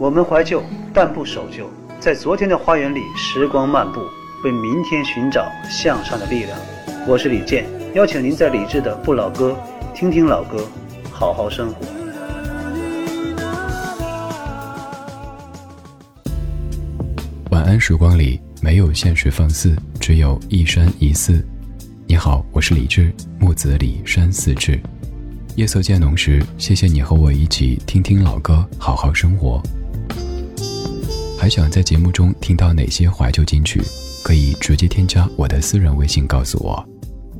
我们怀旧，但不守旧，在昨天的花园里，时光漫步，为明天寻找向上的力量。我是李健，邀请您在理智的不老歌，听听老歌，好好生活。晚安，时光里没有现实放肆，只有一山一寺。你好，我是李志，木子李山寺志。夜色渐浓时，谢谢你和我一起听听老歌，好好生活。还想在节目中听到哪些怀旧金曲？可以直接添加我的私人微信告诉我：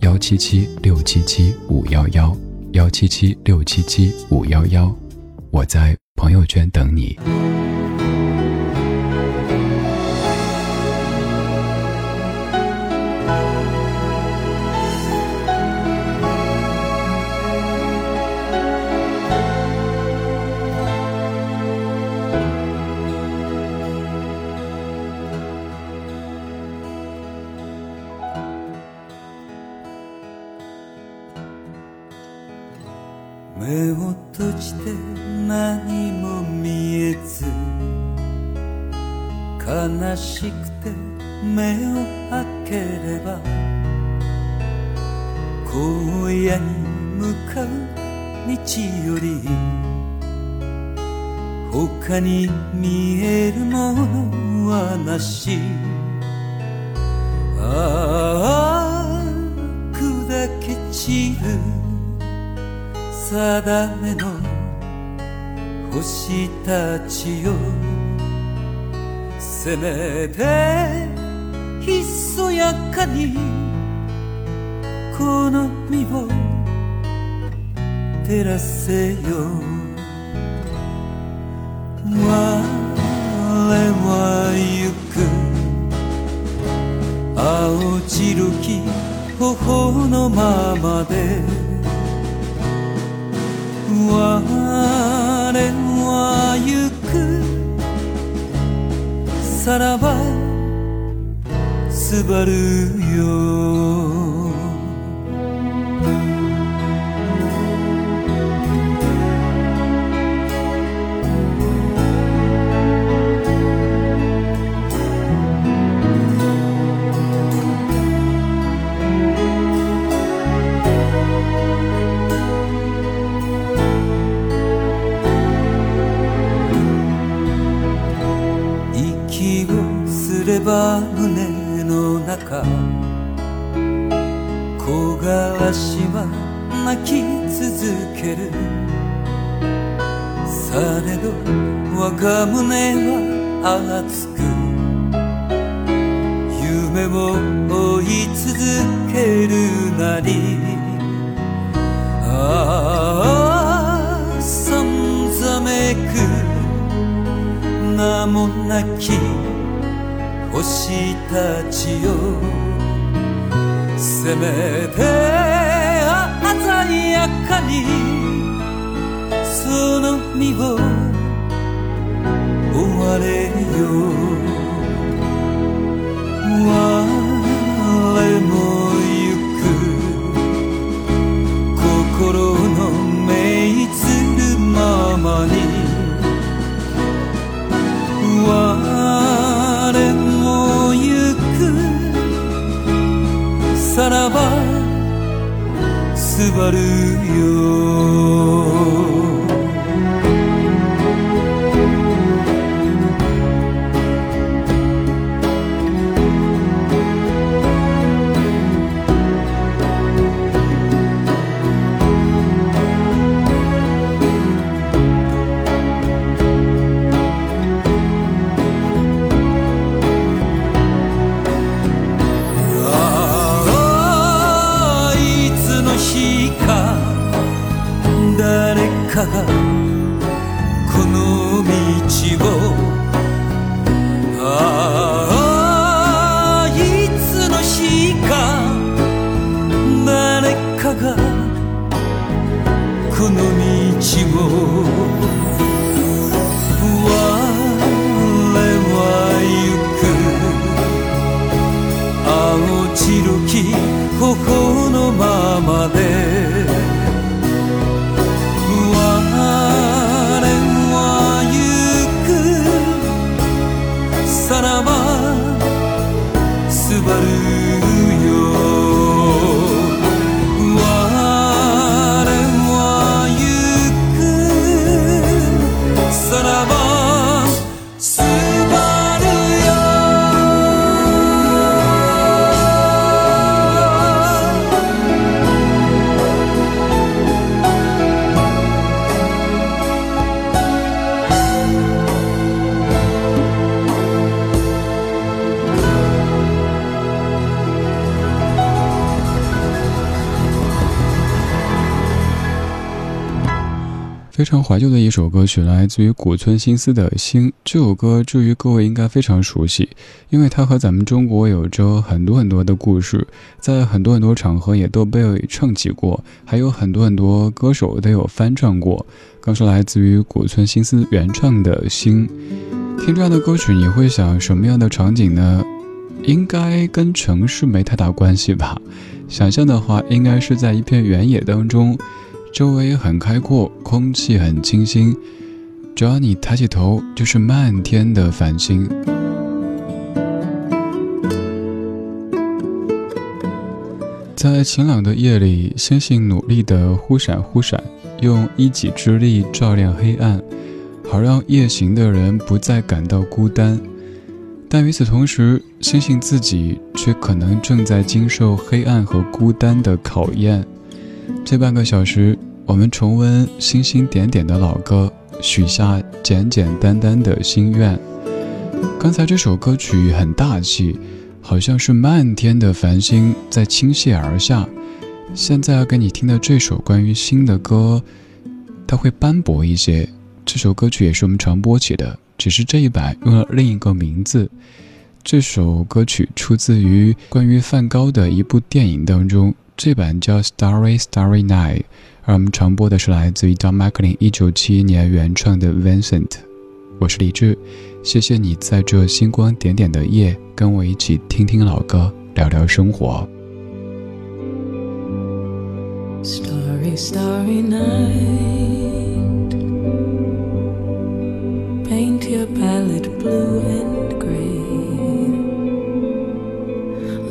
幺七七六七七五幺幺幺七七六七七五幺幺，我在朋友圈等你。のはなしああ砕け散る定めの星たちよせめてひそやかにこの身を照らせよ。我は行く。青白き頬のままで。我は行く。さらばすばるよば胸の中。木枯らしは泣き続ける。されど我が胸は熱く。夢を追い続けるなり。ああさんざめく。名もなき星たちよせめて鮮やかにその身を追われよ我もばすばるよ。 그놈이 지고 非常怀旧的一首歌曲，来自于古村新司的《心》。这首歌，至于各位应该非常熟悉，因为它和咱们中国有着很多很多的故事，在很多很多场合也都被唱起过，还有很多很多歌手都有翻唱过。刚是来自于古村新司原唱的《心》。听这样的歌曲，你会想什么样的场景呢？应该跟城市没太大关系吧？想象的话，应该是在一片原野当中。周围很开阔，空气很清新，只要你抬起头，就是漫天的繁星。在晴朗的夜里，星星努力地忽闪忽闪，用一己之力照亮黑暗，好让夜行的人不再感到孤单。但与此同时，星星自己却可能正在经受黑暗和孤单的考验。这半个小时，我们重温星星点点的老歌，许下简简单单的心愿。刚才这首歌曲很大气，好像是漫天的繁星在倾泻而下。现在要给你听的这首关于星的歌，它会斑驳一些。这首歌曲也是我们传播起的，只是这一版用了另一个名字。这首歌曲出自于关于梵高的一部电影当中。这版叫《Starry Starry Night》，而我们传播的是来自于 Don McLean 一九七一年原创的《Vincent》。我是李志，谢谢你在这星光点点的夜跟我一起听听老歌，聊聊生活。Starry Starry Night, paint your palette blue and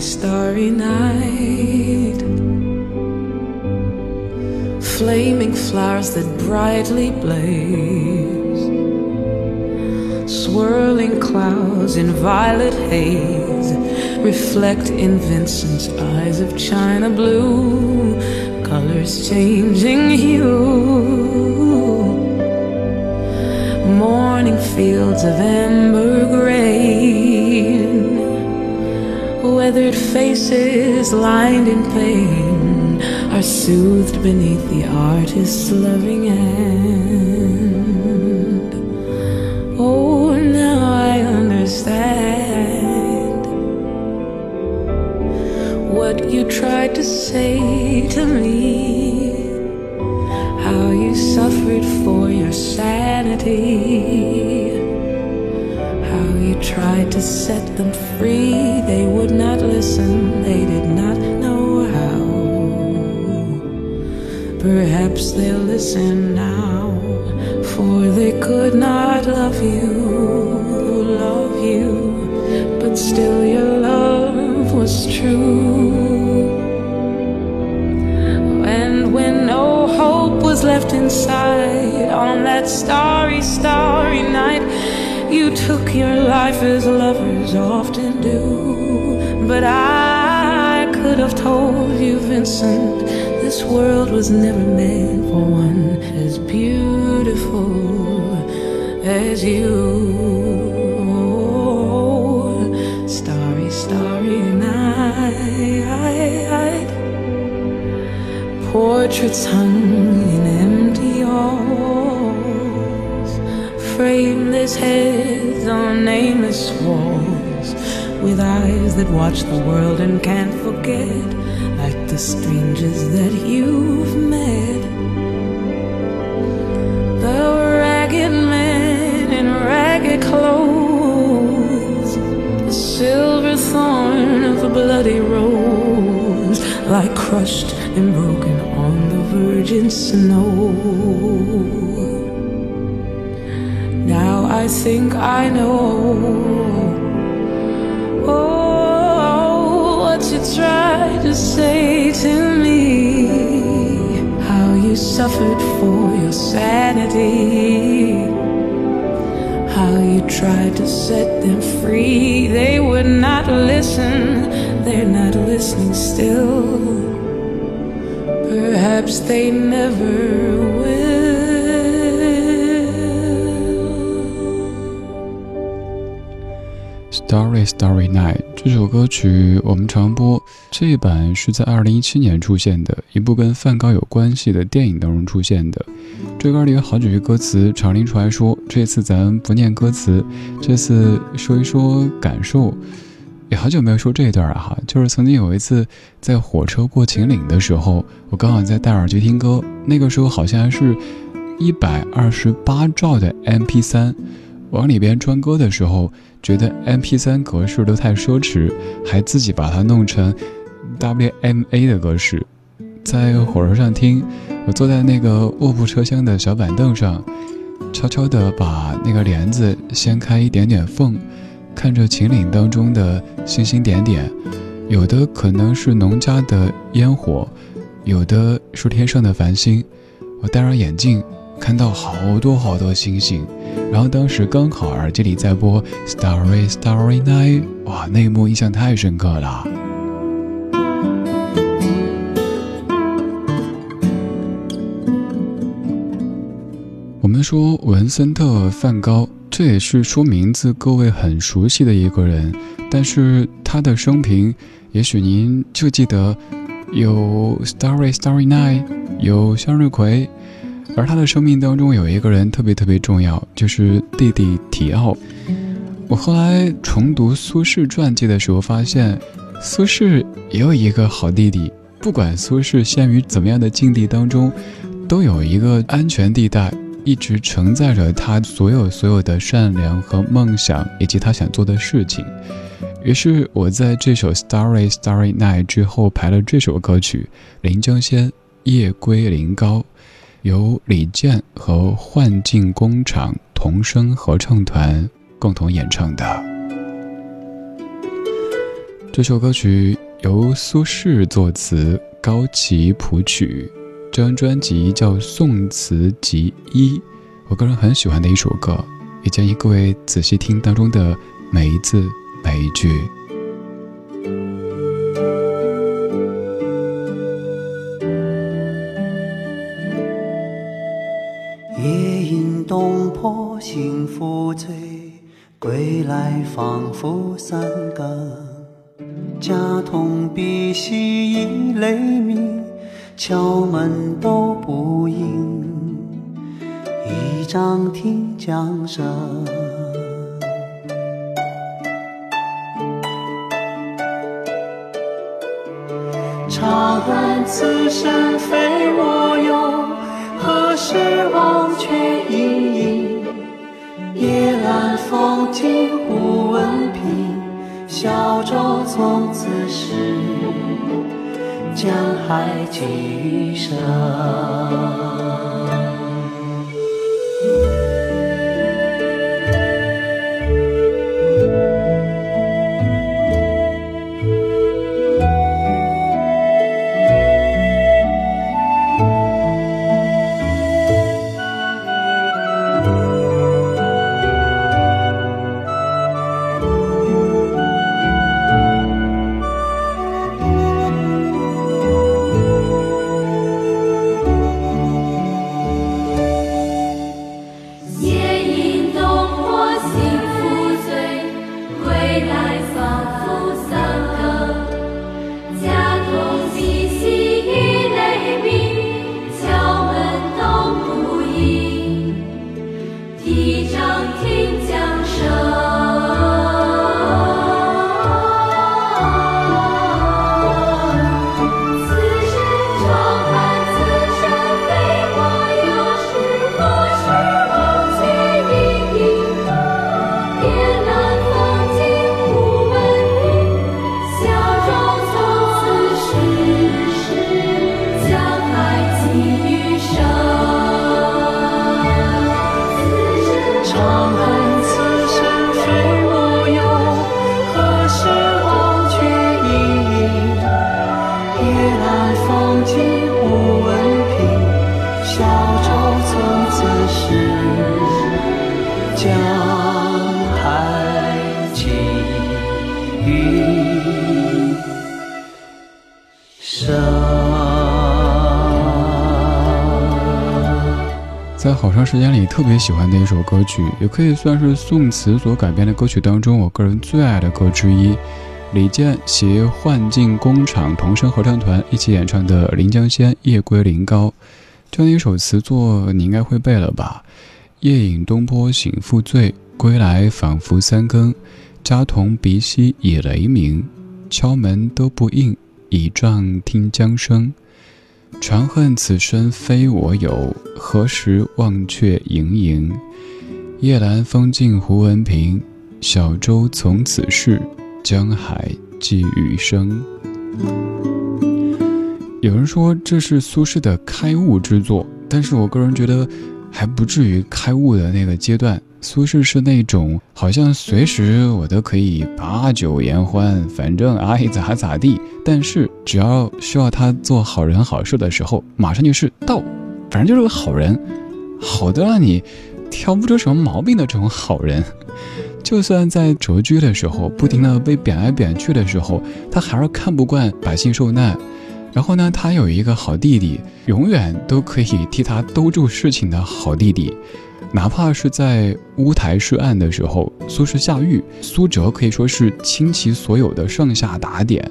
Starry, starry night. Flaming flowers that brightly blaze. Swirling clouds in violet haze reflect in Vincent's eyes of china blue. Colors changing hue. Morning fields of amber grain weathered faces lined in pain are soothed beneath the artist's loving hand. Oh, now I understand what you tried to say to me. How you suffered for your sanity tried to set them free. They would not listen, they did not know how. Perhaps they'll listen now, for they could not love you, love you, but still your love was true. And when no hope was left inside on that starry, starry night, you took your life as lovers often do. But I could have told you, Vincent, this world was never meant for one as beautiful as you. Starry, starry night. Portraits hung frameless heads on nameless walls with eyes that watch the world and can't forget like the strangers that you've met. The ragged man in ragged clothes the silver thorn of a bloody rose like crushed and broken on the virgin snow. I think I know. Oh, what you tried to say to me. How you suffered for your sanity. How you tried to set them free. They would not listen. They're not listening still. Perhaps they never will. Story Story Night 这首歌曲我们常播，这一版是在二零一七年出现的一部跟梵高有关系的电影当中出现的。这歌里有好几句歌词，常拎出来说。这次咱不念歌词，这次说一说感受。也好久没有说这一段了哈，就是曾经有一次在火车过秦岭的时候，我刚好在戴耳机听歌，那个时候好像还是一百二十八兆的 MP3，往里边装歌的时候。觉得 M P 三格式都太奢侈，还自己把它弄成 W M A 的格式，在火车上听，我坐在那个卧铺车厢的小板凳上，悄悄地把那个帘子掀开一点点缝，看着秦岭当中的星星点点，有的可能是农家的烟火，有的是天上的繁星，我戴上眼镜。看到好多好多星星，然后当时刚好耳机里在播《Starry Starry Night》，哇，那一幕印象太深刻了。我们说文森特·梵高，这也是说名字各位很熟悉的一个人，但是他的生平，也许您就记得有《Starry Starry Night》，有向日葵。而他的生命当中有一个人特别特别重要，就是弟弟提奥。我后来重读苏轼传记的时候，发现苏轼也有一个好弟弟。不管苏轼陷于怎么样的境地当中，都有一个安全地带，一直承载着他所有所有的善良和梦想，以及他想做的事情。于是我在这首《Starry Starry Night》之后排了这首歌曲《临江仙·夜归临皋》。由李健和幻境工厂童声合唱团共同演唱的这首歌曲，由苏轼作词，高崎谱曲。这张专辑叫《宋词集一》，我个人很喜欢的一首歌，也建议各位仔细听当中的每一字每一句。幸福醉，归来仿佛三更。家童鼻息已雷鸣，敲门都不应。一张听江声，长恨此生非我有，何时忘却。夜阑风静忽闻平，小舟从此逝，江海寄余生。在好长时间里特别喜欢的一首歌曲，也可以算是宋词所改编的歌曲当中我个人最爱的歌之一。李健携幻境工厂童声合唱团一起演唱的《临江仙·夜归临皋》，这样一首词作你应该会背了吧？夜饮东坡醒复醉，归来仿佛三更。家童鼻息已雷鸣，敲门都不应，倚杖听江声。长恨此身非我有，何时忘却营营？夜阑风静胡文平，小舟从此逝，江海寄余生。有人说这是苏轼的开悟之作，但是我个人觉得还不至于开悟的那个阶段。苏轼是那种好像随时我都可以把酒言欢，反正爱咋咋地。但是只要需要他做好人好事的时候，马上就是到，反正就是个好人，好的让你挑不出什么毛病的这种好人。就算在谪居的时候，不停的被贬来贬去的时候，他还是看不惯百姓受难。然后呢，他有一个好弟弟，永远都可以替他兜住事情的好弟弟。哪怕是在乌台诗案的时候，苏轼下狱，苏辙可以说是倾其所有的上下打点，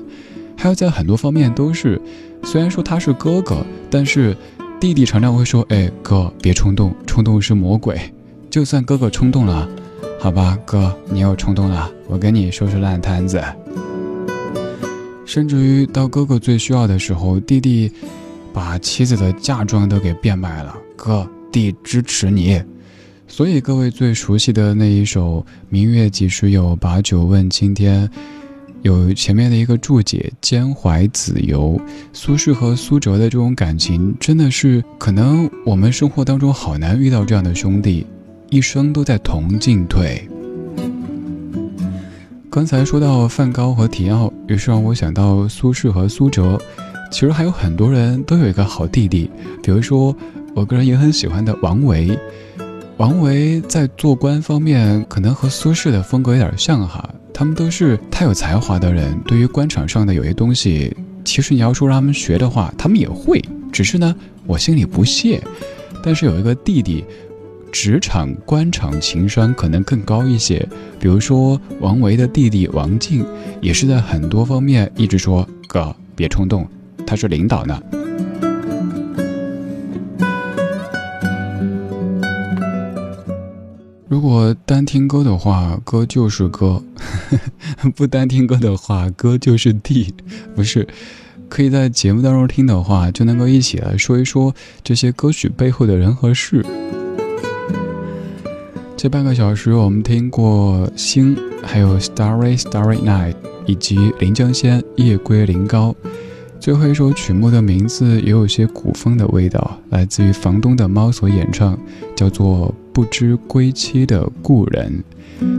还有在很多方面都是，虽然说他是哥哥，但是弟弟常常会说：“哎，哥，别冲动，冲动是魔鬼。”就算哥哥冲动了，好吧，哥，你又冲动了，我给你收拾烂摊子。甚至于到哥哥最需要的时候，弟弟把妻子的嫁妆都给变卖了，哥，弟支持你。所以各位最熟悉的那一首“明月几时有，把酒问青天”，有前面的一个注解“兼怀子由”。苏轼和苏辙的这种感情，真的是可能我们生活当中好难遇到这样的兄弟，一生都在同进退。刚才说到梵高和提奥，于是让我想到苏轼和苏辙。其实还有很多人都有一个好弟弟，比如说我个人也很喜欢的王维。王维在做官方面可能和苏轼的风格有点像哈，他们都是太有才华的人。对于官场上的有些东西，其实你要说让他们学的话，他们也会，只是呢，我心里不屑。但是有一个弟弟，职场官场情商可能更高一些。比如说王维的弟弟王静，也是在很多方面一直说哥别冲动，他是领导呢。如果单听歌的话，歌就是歌；不单听歌的话，歌就是地。不是，可以在节目当中听的话，就能够一起来说一说这些歌曲背后的人和事。这半个小时，我们听过《星》，还有《Starry Starry Night》，以及《临江仙·夜归临高》。最后一首曲目的名字也有些古风的味道，来自于房东的猫所演唱，叫做《不知归期的故人》。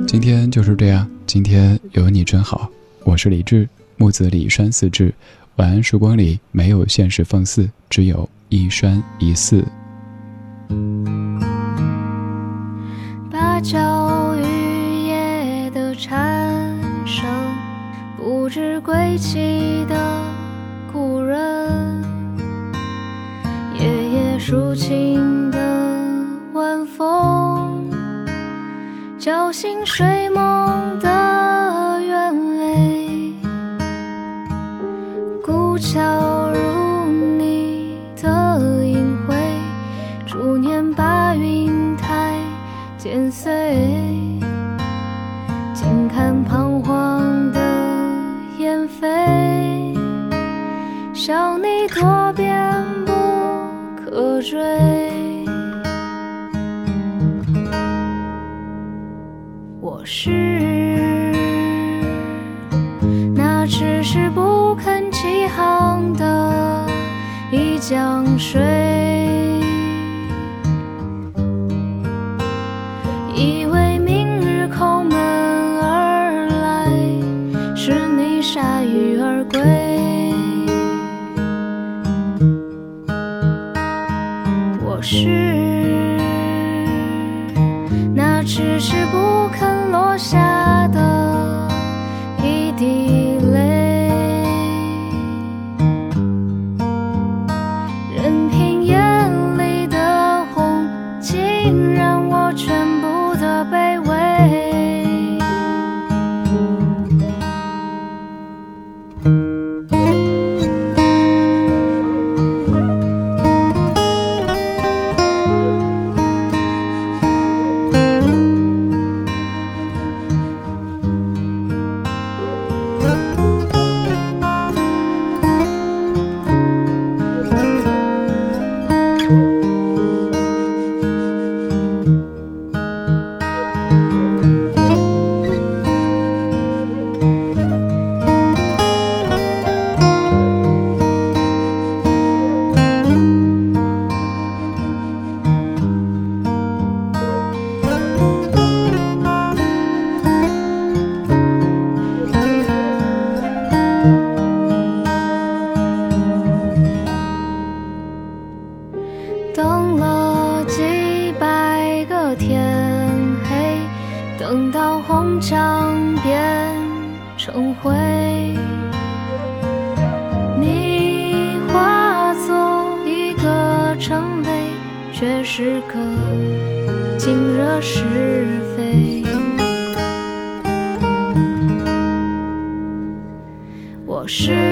今天就是这样，今天有你真好。我是李志，木子李山四志。晚安时光里没有现实放肆，只有一山一寺。芭蕉雨夜的蝉声，不知归期的。故人，夜夜抒情晚风，叫醒睡梦的铩羽而归。却是个尽惹是非。我是